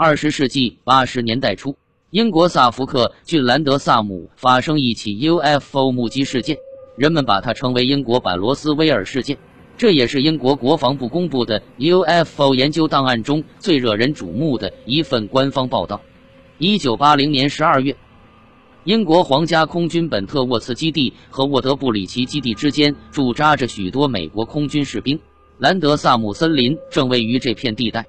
二十世纪八十年代初，英国萨福克郡兰德萨姆发生一起 UFO 目击事件，人们把它称为英国版罗斯威尔事件。这也是英国国防部公布的 UFO 研究档案中最惹人瞩目的一份官方报道。一九八零年十二月，英国皇家空军本特沃茨基地和沃德布里奇基地之间驻扎着许多美国空军士兵。兰德萨姆森林正位于这片地带。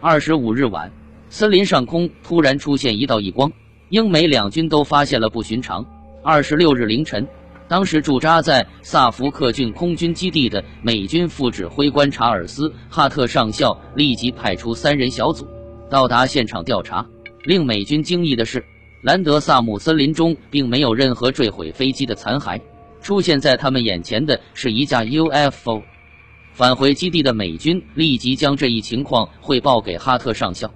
二十五日晚。森林上空突然出现一道异光，英美两军都发现了不寻常。二十六日凌晨，当时驻扎在萨福克郡空军基地的美军副指挥官查尔斯·哈特上校立即派出三人小组到达现场调查。令美军惊异的是，兰德萨姆森林中并没有任何坠毁飞机的残骸，出现在他们眼前的是一架 UFO。返回基地的美军立即将这一情况汇报给哈特上校。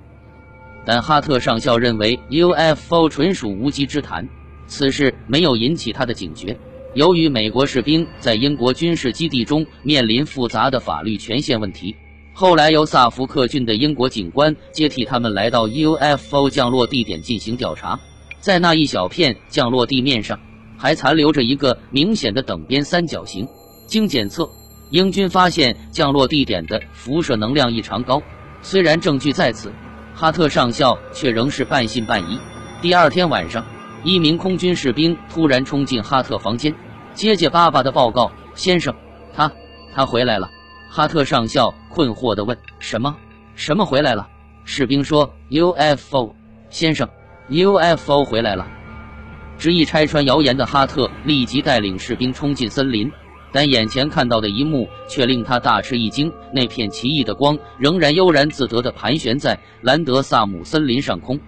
但哈特上校认为 UFO 纯属无稽之谈，此事没有引起他的警觉。由于美国士兵在英国军事基地中面临复杂的法律权限问题，后来由萨福克郡的英国警官接替他们来到 UFO 降落地点进行调查。在那一小片降落地面上，还残留着一个明显的等边三角形。经检测，英军发现降落地点的辐射能量异常高。虽然证据在此。哈特上校却仍是半信半疑。第二天晚上，一名空军士兵突然冲进哈特房间，结结巴巴的报告：“先生，他他回来了。”哈特上校困惑地问：“什么？什么回来了？”士兵说：“UFO，先生，UFO 回来了。”执意拆穿谣言的哈特立即带领士兵冲进森林。但眼前看到的一幕却令他大吃一惊，那片奇异的光仍然悠然自得地盘旋在兰德萨姆森林上空，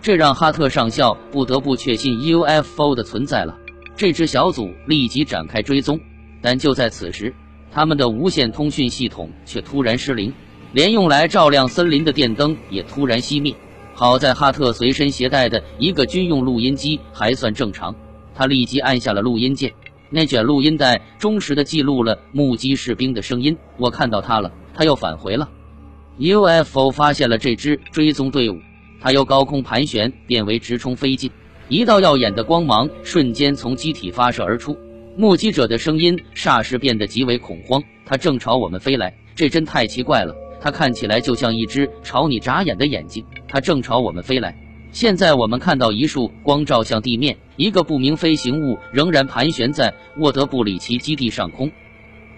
这让哈特上校不得不确信 UFO 的存在了。这支小组立即展开追踪，但就在此时，他们的无线通讯系统却突然失灵，连用来照亮森林的电灯也突然熄灭。好在哈特随身携带的一个军用录音机还算正常，他立即按下了录音键。那卷录音带忠实的记录了目击士兵的声音。我看到他了，他又返回了。UFO 发现了这支追踪队伍，它由高空盘旋变为直冲飞进。一道耀眼的光芒瞬间从机体发射而出，目击者的声音霎时变得极为恐慌。它正朝我们飞来，这真太奇怪了。它看起来就像一只朝你眨眼的眼睛。它正朝我们飞来。现在我们看到一束光照向地面，一个不明飞行物仍然盘旋在沃德布里奇基地上空。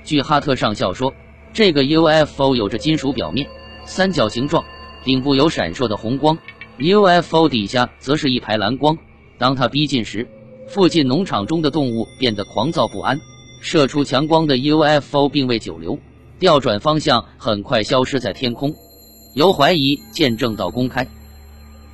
据哈特上校说，这个 UFO 有着金属表面，三角形状，顶部有闪烁的红光，UFO 底下则是一排蓝光。当它逼近时，附近农场中的动物变得狂躁不安。射出强光的 UFO 并未久留，调转方向，很快消失在天空，由怀疑见证到公开。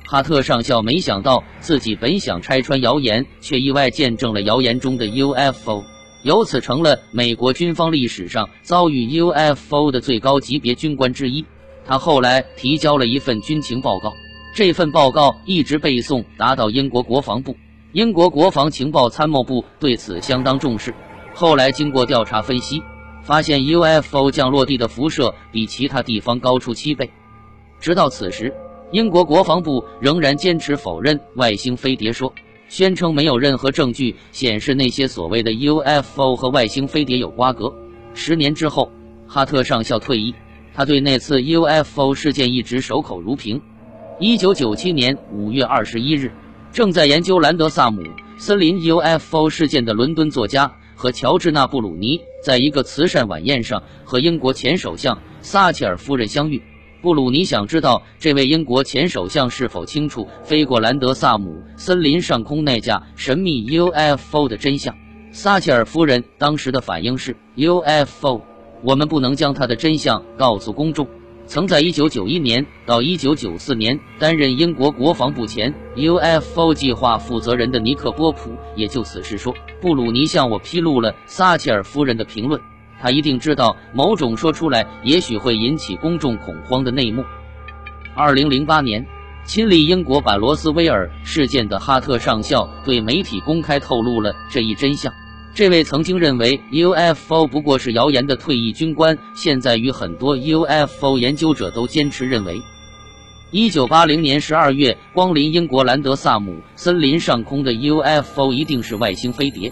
哈特上校没想到，自己本想拆穿谣言，却意外见证了谣言中的 UFO，由此成了美国军方历史上遭遇 UFO 的最高级别军官之一。他后来提交了一份军情报告，这份报告一直背诵达到英国国防部。英国国防情报参谋部对此相当重视。后来经过调查分析，发现 UFO 降落地的辐射比其他地方高出七倍。直到此时。英国国防部仍然坚持否认外星飞碟说，宣称没有任何证据显示那些所谓的 UFO 和外星飞碟有瓜葛。十年之后，哈特上校退役，他对那次 UFO 事件一直守口如瓶。一九九七年五月二十一日，正在研究兰德萨姆森林 UFO 事件的伦敦作家和乔治纳布鲁尼，在一个慈善晚宴上和英国前首相撒切尔夫人相遇。布鲁尼想知道这位英国前首相是否清楚飞过兰德萨姆森林上空那架神秘 UFO 的真相。撒切尔夫人当时的反应是：UFO，我们不能将它的真相告诉公众。曾在1991年到1994年担任英国国防部前 UFO 计划负责人的尼克波普也就此事说，布鲁尼向我披露了撒切尔夫人的评论。他一定知道某种说出来也许会引起公众恐慌的内幕。二零零八年，亲历英国版罗斯威尔事件的哈特上校对媒体公开透露了这一真相。这位曾经认为 UFO 不过是谣言的退役军官，现在与很多 UFO 研究者都坚持认为一九八零年十二月，光临英国兰德萨姆森林上空的 UFO 一定是外星飞碟。